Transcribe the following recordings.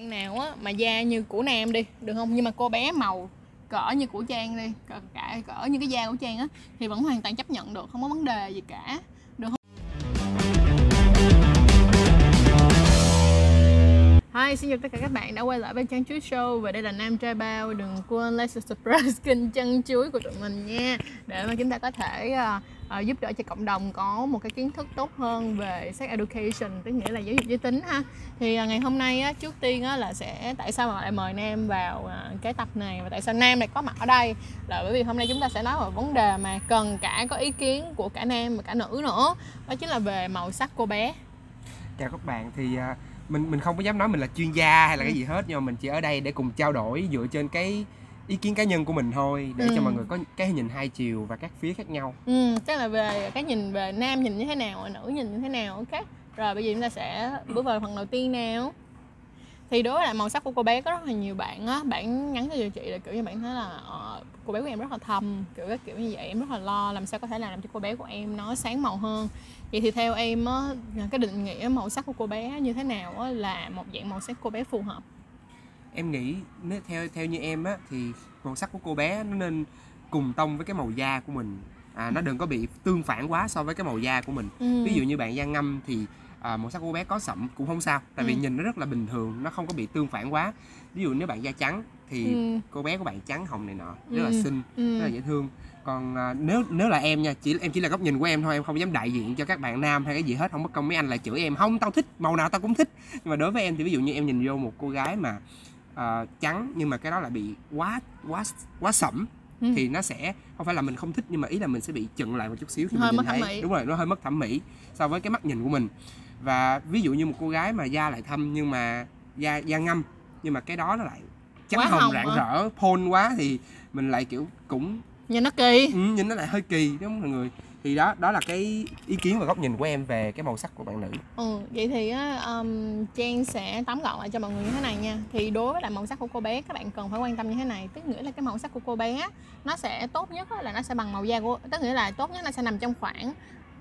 bạn nào á mà da như của nam đi được không? Nhưng mà cô bé màu cỡ như của trang đi cỡ, cỡ như cái da của trang á thì vẫn hoàn toàn chấp nhận được không có vấn đề gì cả. Hi, xin chào tất cả các bạn đã quay lại với Trang Chuối Show Và đây là Nam Trai Bao Đừng quên like, subscribe kênh trăng Chuối của tụi mình nha. Để mà chúng ta có thể uh, uh, giúp đỡ cho cộng đồng có một cái kiến thức tốt hơn về sex education tức nghĩa là giáo dục giới tính ha. Thì uh, ngày hôm nay á, trước tiên á, là sẽ tại sao mà lại mời Nam vào uh, cái tập này và tại sao Nam lại có mặt ở đây? Là bởi vì hôm nay chúng ta sẽ nói về vấn đề mà cần cả có ý kiến của cả nam và cả nữ nữa đó chính là về màu sắc cô bé. Chào các bạn thì uh, mình mình không có dám nói mình là chuyên gia hay là Ừ. cái gì hết nhưng mà mình chỉ ở đây để cùng trao đổi dựa trên cái ý kiến cá nhân của mình thôi để Ừ. cho mọi người có cái nhìn hai chiều và các phía khác nhau ừ, tức là về cái nhìn về nam nhìn như thế nào nữ nhìn như thế nào ok rồi bây giờ chúng ta sẽ bước vào phần đầu tiên nào thì đối với lại màu sắc của cô bé có rất là nhiều bạn á bạn nhắn cho chị là kiểu như bạn thấy là ờ, cô bé của em rất là thâm kiểu các kiểu như vậy em rất là lo làm sao có thể làm cho cô bé của em nó sáng màu hơn. Vậy thì theo em á cái định nghĩa màu sắc của cô bé như thế nào á là một dạng màu sắc cô bé phù hợp? Em nghĩ nếu theo theo như em á thì màu sắc của cô bé nó nên cùng tông với cái màu da của mình. À, nó đừng có bị tương phản quá so với cái màu da của mình. Ừ. ví dụ như bạn da ngâm thì à, màu sắc của bé có sậm cũng không sao tại vì Ừ. nhìn nó rất là bình thường nó không có bị tương phản quá ví dụ nếu bạn da trắng thì ừ. cô bé của bạn trắng hồng này nọ rất là Ừ. xinh ừ. rất là dễ thương còn à, nếu nếu là em nha chỉ em chỉ là góc nhìn của em thôi em không dám đại diện cho các bạn nam hay cái gì hết không mất công mấy anh lại chửi em không tao thích màu nào tao cũng thích nhưng mà đối với em thì ví dụ như em nhìn vô một cô gái mà à, trắng nhưng mà cái đó lại bị quá quá quá sẫm Ừ. thì nó sẽ không phải là mình không thích nhưng mà ý là mình sẽ bị chận lại một chút xíu khi Hơi mình nhìn thấy mỹ. đúng rồi nó hơi mất thẩm mỹ so với cái mắt nhìn của mình và ví dụ như một cô gái mà da lại thâm nhưng mà da da ngâm nhưng mà cái đó nó lại trắng Quá hồng hồng rạng hả? rỡ phôn quá thì mình lại kiểu cũng nhìn nó kỳ. Ừ, nhìn nó lại hơi kỳ đúng không mọi người? Thì đó đó là cái ý kiến và góc nhìn của em về cái màu sắc của bạn nữ. Ừ, vậy thì á, um, Trang sẽ tóm gọn lại cho mọi người như thế này nha. Thì đối với lại màu sắc của cô bé các bạn cần phải quan tâm như thế này. Tức nghĩa là cái màu sắc của cô bé nó sẽ tốt nhất là nó sẽ bằng màu da của Tức nghĩa là tốt nhất nó sẽ nằm trong khoảng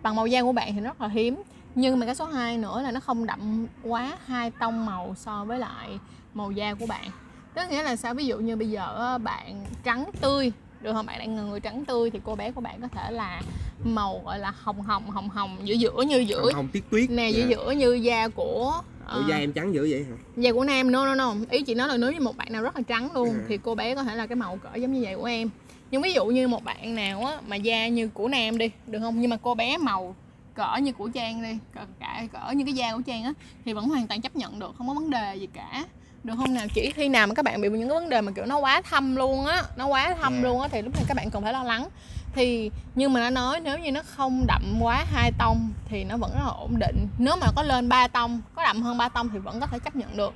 bằng màu da của bạn thì rất là hiếm Nhưng mà cái số 2 nữa là nó không đậm quá hai tông màu so với lại màu da của bạn. Tức nghĩa là sao? Ví dụ như bây giờ bạn trắng tươi được không? Bạn đang là người trắng tươi thì cô bé của bạn có thể là màu gọi là hồng hồng hồng hồng giữa giữa như giữa. Hồng, hồng tuyết tuyết. Nè giữa Dạ. giữa như da của Ủa, ờ, da em trắng dữ vậy hả? da của nam. No no no. Ý chị nói là nếu như một bạn nào rất là trắng luôn Ừ. thì cô bé có thể là cái màu cỡ giống như vậy của em. Nhưng ví dụ như một bạn nào á mà da như của nam đi được không? Nhưng mà cô bé màu cỡ như của trang đi cỡ, cả cỡ như cái da của trang á thì vẫn hoàn toàn chấp nhận được không có vấn đề gì cả. Được không nào? Chỉ khi nào mà các bạn bị những cái vấn đề mà kiểu nó quá thâm luôn á nó quá thâm Yeah. luôn á thì lúc này các bạn cần phải lo lắng. Thì nhưng mà nó nói nếu như nó không đậm quá hai tông thì nó vẫn rất là ổn định. Nếu mà có lên ba tông có đậm hơn ba tông thì vẫn có thể chấp nhận được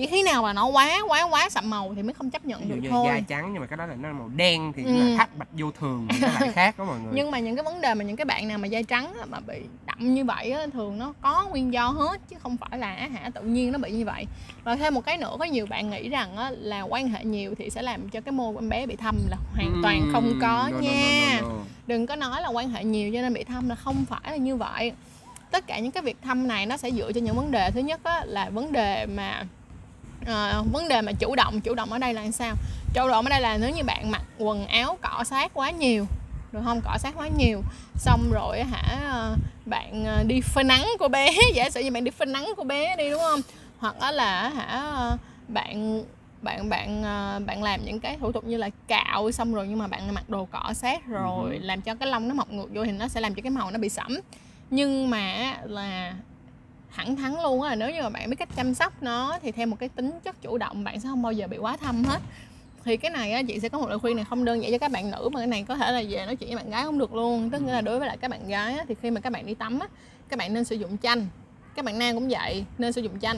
chỉ khi nào mà nó quá quá quá sậm màu thì mới không chấp nhận ví dụ được như thôi. da trắng nhưng mà cái đó là nó màu đen thì Ừ. là hắc bạch vô thường thì nó lại khác đó mọi người. Nhưng mà những cái vấn đề mà những cái bạn nào mà da trắng á, mà bị đậm như vậy á, thường nó có nguyên do hết chứ không phải là hả tự nhiên nó bị như vậy. Và thêm một cái nữa có nhiều bạn nghĩ rằng á, là quan hệ nhiều thì sẽ làm cho cái môi của em bé bị thâm là hoàn toàn không có No, no, no, nha. no, no. đừng có nói là quan hệ nhiều cho nên bị thâm là không phải là như vậy. Tất cả những cái việc thâm này nó sẽ dựa trên những vấn đề. Thứ nhất á, là vấn đề mà ờ, vấn đề mà chủ động chủ động ở đây là sao? Chủ động ở đây là nếu như bạn mặc quần áo cọ sát quá nhiều được không? Cọ sát quá nhiều xong rồi hả ờ, bạn ờ, đi phơi nắng cô bé giả sử như bạn đi phơi nắng cô bé đi đúng không? Hoặc là hả bạn bạn bạn bạn làm những cái thủ tục như là cạo xong rồi nhưng mà bạn mặc đồ cọ sát rồi làm cho cái lông nó mọc ngược vô thì nó sẽ làm cho cái màu nó bị sẫm. Nhưng mà là thẳng thắn luôn á là nếu như mà bạn biết cách chăm sóc nó thì theo một cái tính chất chủ động bạn sẽ không bao giờ bị quá thâm hết. Thì cái này á, chị sẽ có một lời khuyên này không đơn giản cho các bạn nữ mà cái này có thể là về nói chuyện với bạn gái không được luôn. Tức nghĩa là đối với lại các bạn gái á, thì khi mà các bạn đi tắm á, các bạn nên sử dụng chanh. Các bạn nam cũng vậy nên sử dụng chanh.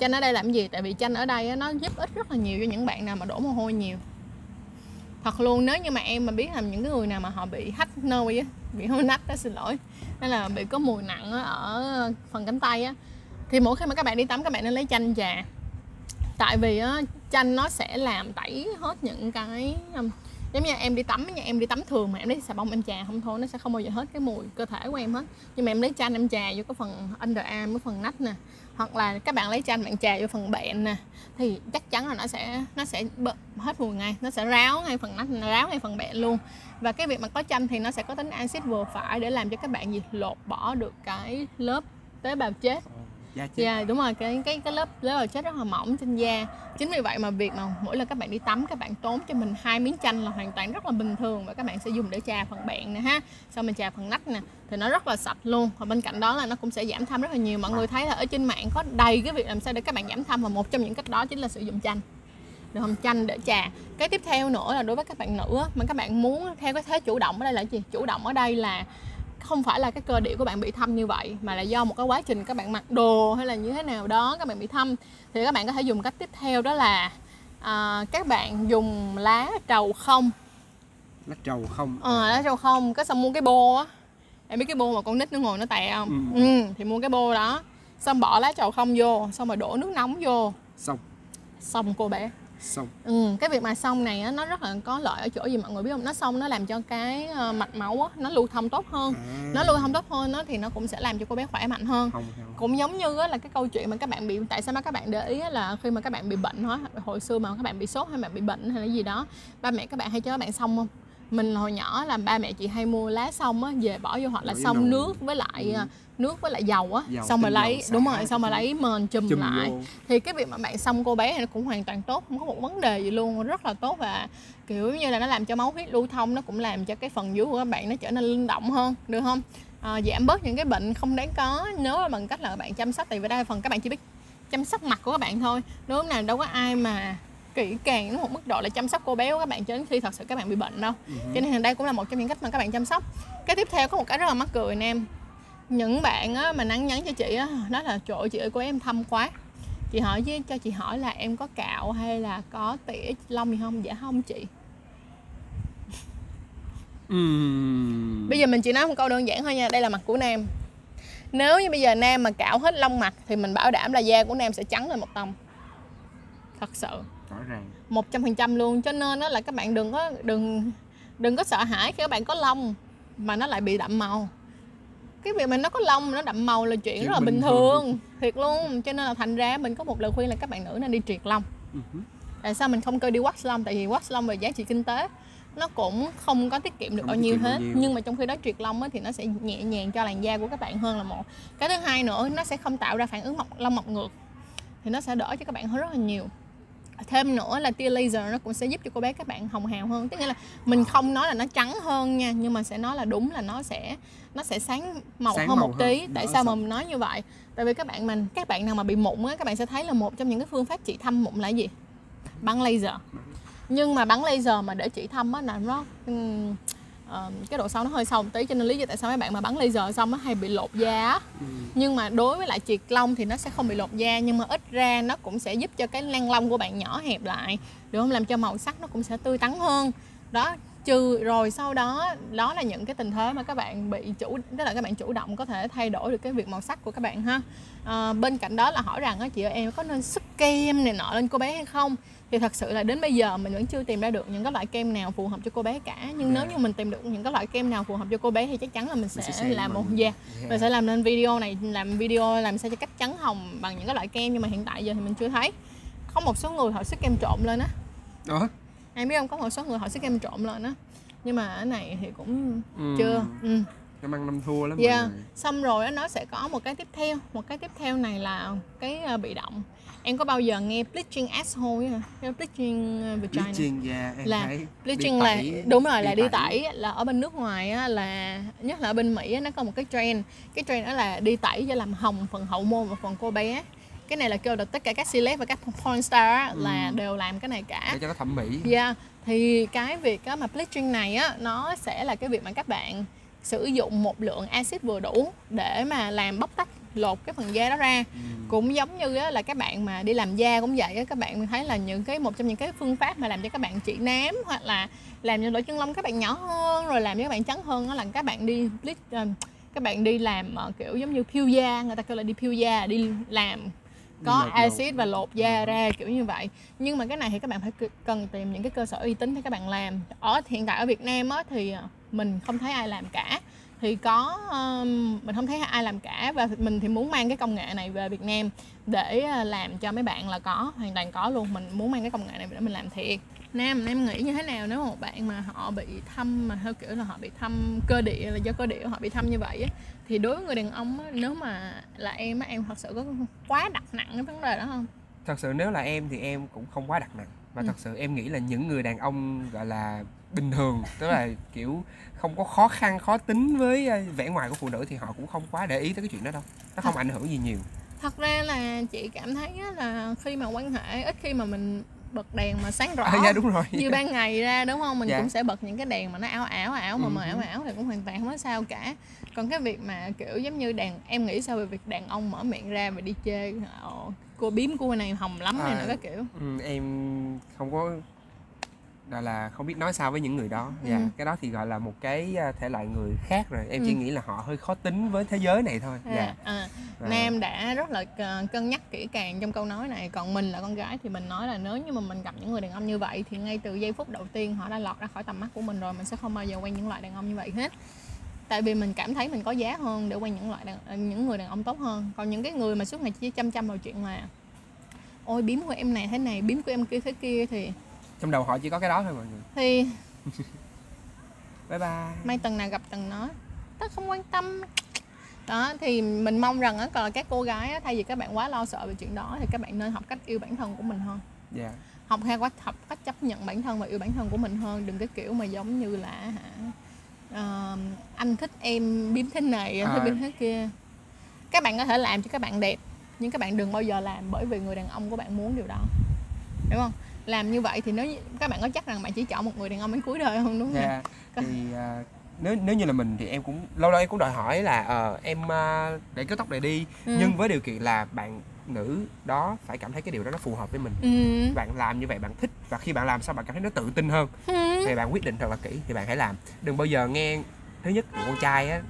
Chanh ở đây làm gì? Tại vì chanh ở đây á, nó giúp ích rất là nhiều cho những bạn nào mà đổ mồ hôi nhiều thật luôn nếu như mà em mà biết là những cái người nào mà họ bị hách nôi á bị hôi nách đó xin lỗi. Hay là bị có mùi nặng ở phần cánh tay á thì mỗi khi mà các bạn đi tắm các bạn nên lấy chanh trà. Tại vì á, chanh nó sẽ làm tẩy hết những cái um, giống như em đi tắm nha em đi tắm thường mà em lấy xà bông em chà không thôi nó sẽ không bao giờ hết cái mùi cơ thể của em hết. Nhưng mà em lấy chanh em chà vô cái phần underarm cái phần nách nè hoặc là các bạn lấy chanh bạn chà vô phần bẹn nè, thì chắc chắn là nó sẽ nó sẽ hết mùi ngay, nó sẽ ráo ngay phần nách ráo ngay phần bẹn luôn. Và cái việc mà có chanh thì nó sẽ có tính axit vừa phải để làm cho các bạn gì lột bỏ được cái lớp tế bào chết. Dạ, da chết Dạ đúng rồi, cái cái cái lớp lớp bào chết rất là mỏng trên da. Chính vì vậy mà việc mà mỗi lần các bạn đi tắm, các bạn tốn cho mình hai miếng chanh là hoàn toàn rất là bình thường và các bạn sẽ dùng để chà phần bạn nè ha. Sau mình chà phần nách nè, thì nó rất là sạch luôn. Và bên cạnh đó là nó cũng sẽ giảm thâm rất là nhiều. Mọi người thấy là ở trên mạng có đầy cái việc làm sao để các bạn giảm thâm và một trong những cách đó chính là sử dụng chanh. Được không? Chanh để trà. Cái tiếp theo nữa là đối với các bạn nữ mà các bạn muốn theo cái thế chủ động ở đây là gì? Chủ động ở đây là không phải là cái cơ địa của bạn bị thâm như vậy mà là do một cái quá trình các bạn mặc đồ hay là như thế nào đó các bạn bị thâm. Thì các bạn có thể dùng cách tiếp theo đó là à, các bạn dùng lá trầu không. Lá trầu không? Ờ lá trầu không cái xong mua cái bô á. Em biết cái bô mà con nít nó ngồi nó tè không? Ừ. ừ thì mua cái bô đó xong bỏ lá trầu không vô xong rồi đổ nước nóng vô. Xong. Xong cô bé xong. Ừ, cái việc mà xong này á, nó rất là có lợi ở chỗ gì mọi người biết không? Nó xong nó làm cho cái uh, mạch máu á, nó lưu thông tốt hơn. À. nó lưu thông tốt hơn nó thì nó cũng sẽ làm cho cô bé khỏe mạnh hơn. Không, không. cũng giống như á, là cái câu chuyện mà các bạn bị tại sao mà các bạn để ý á, là khi mà các bạn bị bệnh hết hồi xưa mà các bạn bị sốt hay bạn bị bệnh hay là gì đó ba mẹ các bạn hay cho các bạn xong không mình hồi nhỏ là ba mẹ chị hay mua lá xong á về bỏ vô hoặc là xong nước với lại ừ. nước với lại dầu á dầu xong rồi lấy đúng rồi xong rồi lấy mền chùm, chùm lại. vô. thì cái việc mà bạn xong cô bé này nó cũng hoàn toàn tốt không có một vấn đề gì luôn rất là tốt và kiểu như là nó làm cho máu huyết lưu thông nó cũng làm cho cái phần dưới của các bạn nó trở nên linh động hơn được không? À, giảm bớt những cái bệnh không đáng có nếu mà bằng cách là bạn chăm sóc thì với đa phần các bạn chỉ biết chăm sóc mặt của các bạn thôi đúng không nào? Đâu có ai mà kỹ càng đến một mức độ là chăm sóc cô bé của các bạn cho đến khi thật sự các bạn bị bệnh đâu. Uh-huh. cho nên đây cũng là một trong những cách mà các bạn chăm sóc. Cái tiếp theo có một cái rất là mắc cười nè em. Những bạn á, mà nắng nhắn cho chị á nói là trời chị ơi cô em thâm quá. Chị hỏi với cho chị hỏi là em có cạo hay là có tỉa lông gì không? Dạ không chị. Uhm. bây giờ mình chỉ nói một câu đơn giản thôi nha đây là mặt của nam. Nếu như bây giờ nam mà cạo hết lông mặt thì mình bảo đảm là da của nam sẽ trắng lên một tông thật sự rõ ràng. Một trăm phần trăm luôn cho nên đó là các bạn đừng có đừng đừng có sợ hãi khi các bạn có lông mà nó lại bị đậm màu. Cái việc mình nó có lông nó đậm màu là chuyện, chuyện rất là bình thường. thường thiệt luôn. Cho nên là thành ra mình có một lời khuyên là các bạn nữ nên đi triệt lông. Uh-huh. tại sao mình không cơ đi wax lông? Tại vì wax lông về giá trị kinh tế nó cũng không có tiết kiệm được không bao nhiêu hết. nhưng mà trong khi đó triệt lông thì nó sẽ nhẹ nhàng cho làn da của các bạn hơn là một. Cái thứ hai nữa nó sẽ không tạo ra phản ứng mọc lông mọc ngược thì nó sẽ đỡ cho các bạn hơn rất là nhiều thêm nữa là tia laser nó cũng sẽ giúp cho cô bé các bạn hồng hào hơn. Tức nghĩa là mình không nói là nó trắng hơn nha nhưng mà sẽ nói là đúng là nó sẽ nó sẽ sáng màu sáng hơn màu một tí. Hơn. tại Đỡ sao? mà mình nói như vậy? Tại vì các bạn mình các bạn nào mà bị mụn á các bạn sẽ thấy là một trong những cái phương pháp trị thâm mụn là gì? Bắn laser. Nhưng mà bắn laser mà để trị thâm á là nó uh, cái độ sâu nó hơi sâu một tí cho nên lý do tại sao mấy bạn mà bắn laser xong nó hay bị lột da ừ. nhưng mà đối với lại triệt lông thì nó sẽ không bị lột da nhưng mà ít ra nó cũng sẽ giúp cho cái nang lông của bạn nhỏ hẹp lại được không? Làm cho màu sắc nó cũng sẽ tươi tắn hơn. Đó trừ rồi sau đó đó là những cái tình thế mà các bạn bị chủ tức là các bạn chủ động có thể thay đổi được cái việc màu sắc của các bạn ha. À, bên cạnh đó là hỏi rằng á chị ơi em có nên sức kem này nọ lên cô bé hay không? Thì thật sự là đến bây giờ mình vẫn chưa tìm ra được những cái loại kem nào phù hợp cho cô bé cả. Nhưng yeah. nếu như mình tìm được những cái loại kem nào phù hợp cho cô bé thì chắc chắn là mình sẽ, mình sẽ làm một yeah. yeah. mình sẽ làm nên video này làm video làm sao cho cách trắng hồng bằng những cái loại kem. Nhưng mà hiện tại giờ thì mình chưa thấy. Có một số người họ sức kem trộn lên á. Đó em biết không có một số người họ sức kem trộn lên á. Nhưng mà cái này thì cũng ừ. chưa ừ. cái ăn năm thua lắm yeah. xong rồi nó sẽ có một cái tiếp theo. Một cái tiếp theo này là cái ờ, bị động. Em có bao giờ nghe bleaching asshole hả bleaching uh, vagina? Bleaching yeah, em là thấy. Bleaching là đúng rồi đi là đi tẩy. là ở bên nước ngoài á, là nhất là ở bên mỹ á, nó có một cái trend. Cái trend đó là đi tẩy cho làm hồng phần hậu môn và phần cô bé cái này là kêu là tất cả các celeb và các porn star á, ừ. là đều làm cái này cả để cho nó thẩm mỹ yeah thì cái việc á, mà bleaching này á nó sẽ là cái việc mà các bạn sử dụng một lượng axit vừa đủ để mà làm bóc tách lột cái phần da đó ra ừ. cũng giống như là các bạn mà đi làm da cũng vậy các bạn thấy là những cái một trong những cái phương pháp mà làm cho các bạn trị nám hoặc là làm cho lỗ chân lông các bạn nhỏ hơn rồi làm cho các bạn trắng hơn đó là các bạn đi bleach ờ, các bạn đi làm uh, kiểu giống như peel da người ta kêu là đi peel da đi làm có axit và lột da ra kiểu như vậy. Nhưng mà cái này thì các bạn phải cần tìm những cái cơ sở uy tín để các bạn làm. Ở hiện tại ở Việt Nam á thì ờ, mình không thấy ai làm cả thì có um, mình không thấy ai làm cả và mình thì muốn mang cái công nghệ này về Việt Nam để ờ, làm cho mấy bạn là có hoàn toàn có luôn. Mình muốn mang cái công nghệ này để mình làm thiệt. Nam em nghĩ như thế nào nếu mà một bạn mà họ bị thâm mà theo kiểu là họ bị thâm cơ địa là do cơ địa họ bị thâm như vậy á thì đối với người đàn ông á, nếu mà là em á em thật sự có quá đặt nặng cái vấn đề đó không? Thật sự nếu là em thì em cũng không quá đặt nặng. Và Ừ. thật sự em nghĩ là những người đàn ông gọi là bình thường. Tức là kiểu không có khó khăn khó tính với ờ, vẻ ngoài của phụ nữ thì họ cũng không quá để ý tới cái chuyện đó đâu. Nó không ảnh hưởng gì nhiều. Thật ra là chị cảm thấy á, là khi mà quan hệ ít khi mà mình bật đèn mà sáng rõ. À, dạ đúng rồi. Như ban ngày ra đúng không? Mình Dạ. cũng sẽ bật những cái đèn mà nó ảo ảo ảo mà Ừ mờ ảo hứ. ảo thì cũng hoàn toàn không có sao cả. Còn cái việc mà kiểu giống như đàn em nghĩ sao về việc đàn ông mở miệng ra và đi chê "Ồ, cô bím cô này hồng lắm này À. nữa các kiểu. ừ, em không có gọi là không biết nói sao với những người đó. Dạ Ừ. cái đó thì gọi là một cái ờ, thể loại người khác rồi. Em chỉ Ừ. nghĩ là họ hơi khó tính với thế giới này thôi. Dạ. À, à. Nam đã rất là c- cân nhắc kỹ càng trong câu nói này. Còn mình là con gái thì mình nói là nếu như mà mình gặp những người đàn ông như vậy Thì ngay từ giây phút đầu tiên họ đã lọt ra khỏi tầm mắt của mình rồi Mình sẽ không bao giờ quen những loại đàn ông như vậy hết. Tại vì mình cảm thấy mình có giá hơn để quen những loại đàn, ờ, những người đàn ông tốt hơn. Còn những cái người mà suốt ngày chỉ chăm chăm vào chuyện là Ôi bím của em này thế này, bím của em kia thế kia Thì trong đầu họ chỉ có cái đó thôi mọi người. Thì bye bye. May tầng nào gặp tầng nó tớ không quan tâm. Đó thì mình mong rằng á còn các cô gái á, thay vì các bạn quá lo sợ về chuyện đó thì các bạn nên học cách yêu bản thân của mình hơn. Dạ. Học hay quá học cách chấp nhận bản thân và yêu bản thân của mình hơn. Đừng cái kiểu mà giống như là hả ờ, anh thích em bím thế này anh thích À. bím thế kia. Các bạn có thể làm cho các bạn đẹp nhưng các bạn đừng bao giờ làm bởi vì người đàn ông của bạn muốn điều đó. Hiểu không làm như vậy thì nếu các bạn có chắc rằng bạn chỉ chọn một người đàn ông đến cuối đời không đúng không Dạ. thì à, nếu nếu như là mình thì em cũng lâu lâu em cũng đòi hỏi là ờ, em à, để kết tóc này đi Ừ. nhưng với điều kiện là bạn nữ đó phải cảm thấy cái điều đó nó phù hợp với mình ừ. bạn làm như vậy bạn thích và khi bạn làm xong bạn cảm thấy nó tự tin hơn Ừ. thì bạn quyết định thật là kỹ thì bạn hãy làm đừng bao giờ nghe thứ nhất của con trai á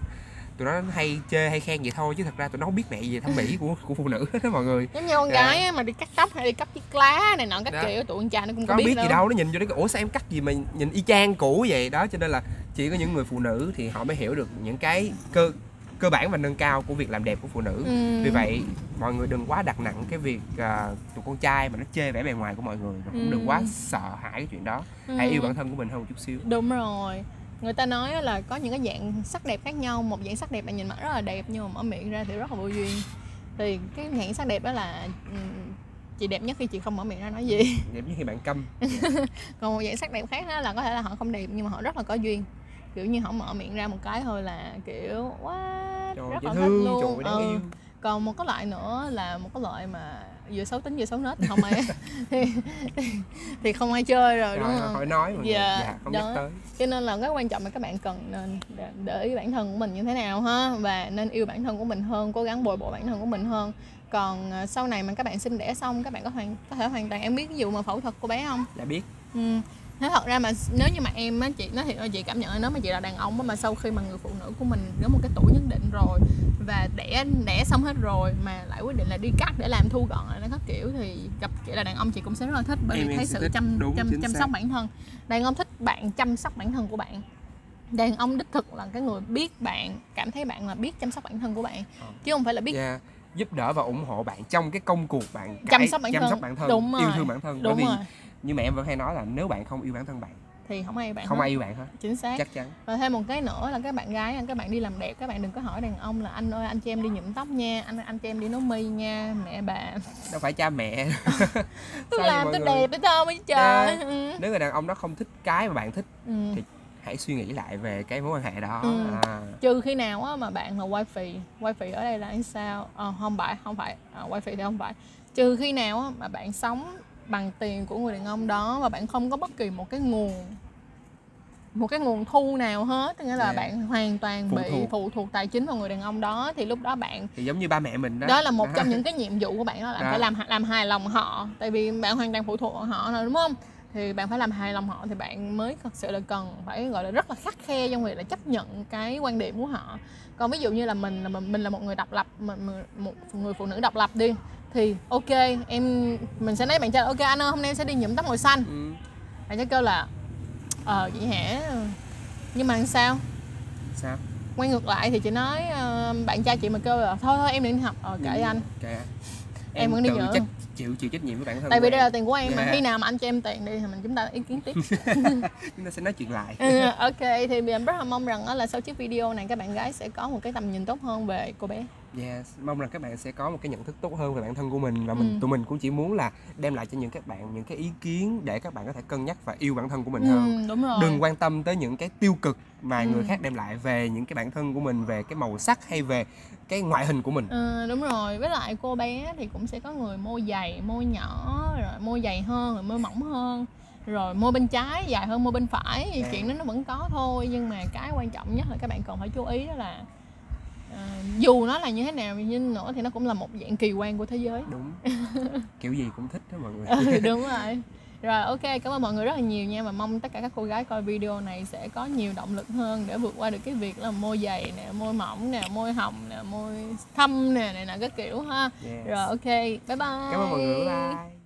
tụi nó hay chê hay khen vậy thôi chứ thật ra tụi nó không biết mẹ gì về thẩm mỹ của của phụ nữ hết đó mọi người giống như con gái á, mà đi cắt tóc hay đi cắt chiếc lá này nọ các Đó. kiểu tụi con trai nó cũng có có biết, biết, gì đâu nó nhìn vô đấy ủa sao em cắt gì mà nhìn y chang cũ vậy đó cho nên là chỉ có những người phụ nữ thì họ mới hiểu được những cái cơ cơ bản và nâng cao của việc làm đẹp của phụ nữ Ừ. vì vậy mọi người đừng quá đặt nặng cái việc à, tụi con trai mà nó chê vẻ bề ngoài của mọi người và cũng Ừ. đừng quá sợ hãi cái chuyện đó Ừ. hãy yêu bản thân của mình hơn một chút xíu đúng rồi người ta nói là có những cái dạng sắc đẹp khác nhau một dạng sắc đẹp là nhìn mặt rất là đẹp nhưng mà mở miệng ra thì rất là vô duyên. Thì cái dạng sắc đẹp đó là chị đẹp nhất khi chị không mở miệng ra nói gì. Đẹp như khi bạn câm. Còn một dạng sắc đẹp khác đó là có thể là họ không đẹp nhưng mà họ rất là có duyên. Kiểu như họ mở miệng ra một cái thôi là kiểu trời rất là thích luôn. trời Ừ. yêu. Còn một cái loại nữa là một cái loại mà vừa xấu tính vừa xấu nết không ai thì, thì, thì không ai chơi rồi đúng không? hỏi nói người. Dạ, dạ, không đó. nhắc tới. Cho nên là cái quan trọng là các bạn cần nên để, để ý bản thân của mình như thế nào ha và nên yêu bản thân của mình hơn cố gắng bồi bổ bản thân của mình hơn. Còn à, sau này mà các bạn sinh đẻ xong các bạn có hoàn có thể hoàn toàn em biết cái vụ mà phẫu thuật của bé không? Đã biết. Ừ. Thế thật ra mà nếu như mà em á chị nói thiệt là chị cảm nhận là nếu mà chị là đàn ông á mà sau khi mà người phụ nữ của mình đến một cái tuổi nhất định rồi và đẻ đẻ xong hết rồi mà lại quyết định là đi cắt để làm thu gọn lại nó các kiểu thì gặp chị là đàn ông chị cũng sẽ rất là thích bởi vì em thấy sự thích. chăm Đúng, chăm chăm xác. sóc bản thân. Đàn ông thích bạn chăm sóc bản thân của bạn. Đàn ông đích thực là cái người biết bạn cảm thấy bạn là biết chăm sóc bản thân của bạn chứ không phải là biết Dạ, giúp đỡ và ủng hộ bạn trong cái công cuộc bạn chăm sóc bản chăm thân. sóc bản thân đúng rồi. yêu thương bản thân. Bởi đúng vì rồi như mẹ em vẫn hay nói là nếu bạn không yêu bản thân bạn thì không ai bạn không hết. ai yêu bạn hết. Chính xác. Chắc chắn. Và thêm một cái nữa là các bạn gái các bạn đi làm đẹp các bạn đừng có hỏi đàn ông là anh ơi anh cho em đi nhuộm tóc nha anh anh cho em đi nấu mi nha mẹ bà. Đâu phải cha mẹ. Tôi làm tôi người? đẹp với thơ mấy trời ừ. nếu người đàn ông đó không thích cái mà bạn thích Ừ. Thì- hãy suy nghĩ lại về cái mối quan hệ đó. Ừ. à, trừ khi nào á mà bạn là quay phì quay phì ở đây là sao? Ờ, không phải không phải. À, quay phì thì không phải. Trừ khi nào á mà bạn sống bằng tiền của người đàn ông đó và bạn không có bất kỳ một cái nguồn một cái nguồn thu nào hết. Nghĩa là Dạ. bạn hoàn toàn Phụ bị thuộc. phụ thuộc tài chính vào người đàn ông đó. Thì lúc đó bạn thì giống như ba mẹ mình đó. Đó là một trong những cái nhiệm vụ của bạn đó là Đó. phải làm làm hài lòng họ. Tại vì bạn hoàn toàn phụ thuộc vào họ rồi đúng không? Thì bạn phải làm hài lòng họ thì bạn mới thật sự là cần phải gọi là rất là khắt khe trong việc là chấp nhận cái quan điểm của họ. Còn ví dụ như là mình là mình, mình là một người độc lập mình- một người phụ nữ độc lập đi thì ok em mình sẽ nói bạn trai ok anh ơi hôm nay em sẽ đi nhuộm tóc màu xanh. Ừ. bạn trai kêu là ờ vậy hả? Nhưng mà làm sao? Sao? Quay ngược lại thì chị nói ờ, bạn trai chị mà kêu là thôi thôi em định học ờ kệ Ừ, anh. kệ anh. Em vẫn đi trách chịu chịu trách nhiệm với bản thân tại vì đây em. là tiền của em mà Dạ. khi nào mà anh cho em tiền đi thì mình chúng ta ý kiến tiếp. Chúng ta sẽ nói chuyện lại. Ừ, ok thì em rất là mong rằng là sau chiếc video này các bạn gái sẽ có một cái tầm nhìn tốt hơn về cô bé Yes, mong rằng các bạn sẽ có một cái nhận thức tốt hơn về bản thân của mình và mình Ừ. tụi mình cũng chỉ muốn là đem lại cho những các bạn những cái ý kiến để các bạn có thể cân nhắc và yêu bản thân của mình ừ, hơn. đúng rồi Đừng quan tâm tới những cái tiêu cực mà Ừ. người khác đem lại về những cái bản thân của mình, về cái màu sắc hay về cái ngoại hình của mình. Ừ, đúng rồi với lại cô bé thì cũng sẽ có người môi dày môi nhỏ rồi môi dày hơn rồi môi mỏng hơn rồi môi bên trái dài hơn môi bên phải thì À. chuyện đó nó vẫn có thôi nhưng mà cái quan trọng nhất là các bạn cần phải chú ý đó là ờ, dù nó là như thế nào nhưng nữa thì nó cũng là một dạng kỳ quan của thế giới Đúng. Kiểu gì cũng thích đó mọi người. ừ, đúng rồi rồi ok cảm ơn mọi người rất là nhiều nha và mong tất cả các cô gái coi video này sẽ có nhiều động lực hơn để vượt qua được cái việc là môi dày nè môi mỏng nè môi hồng nè môi thâm nè này nè các kiểu ha Yes. rồi ok bye bye Cảm ơn mọi người. Bye.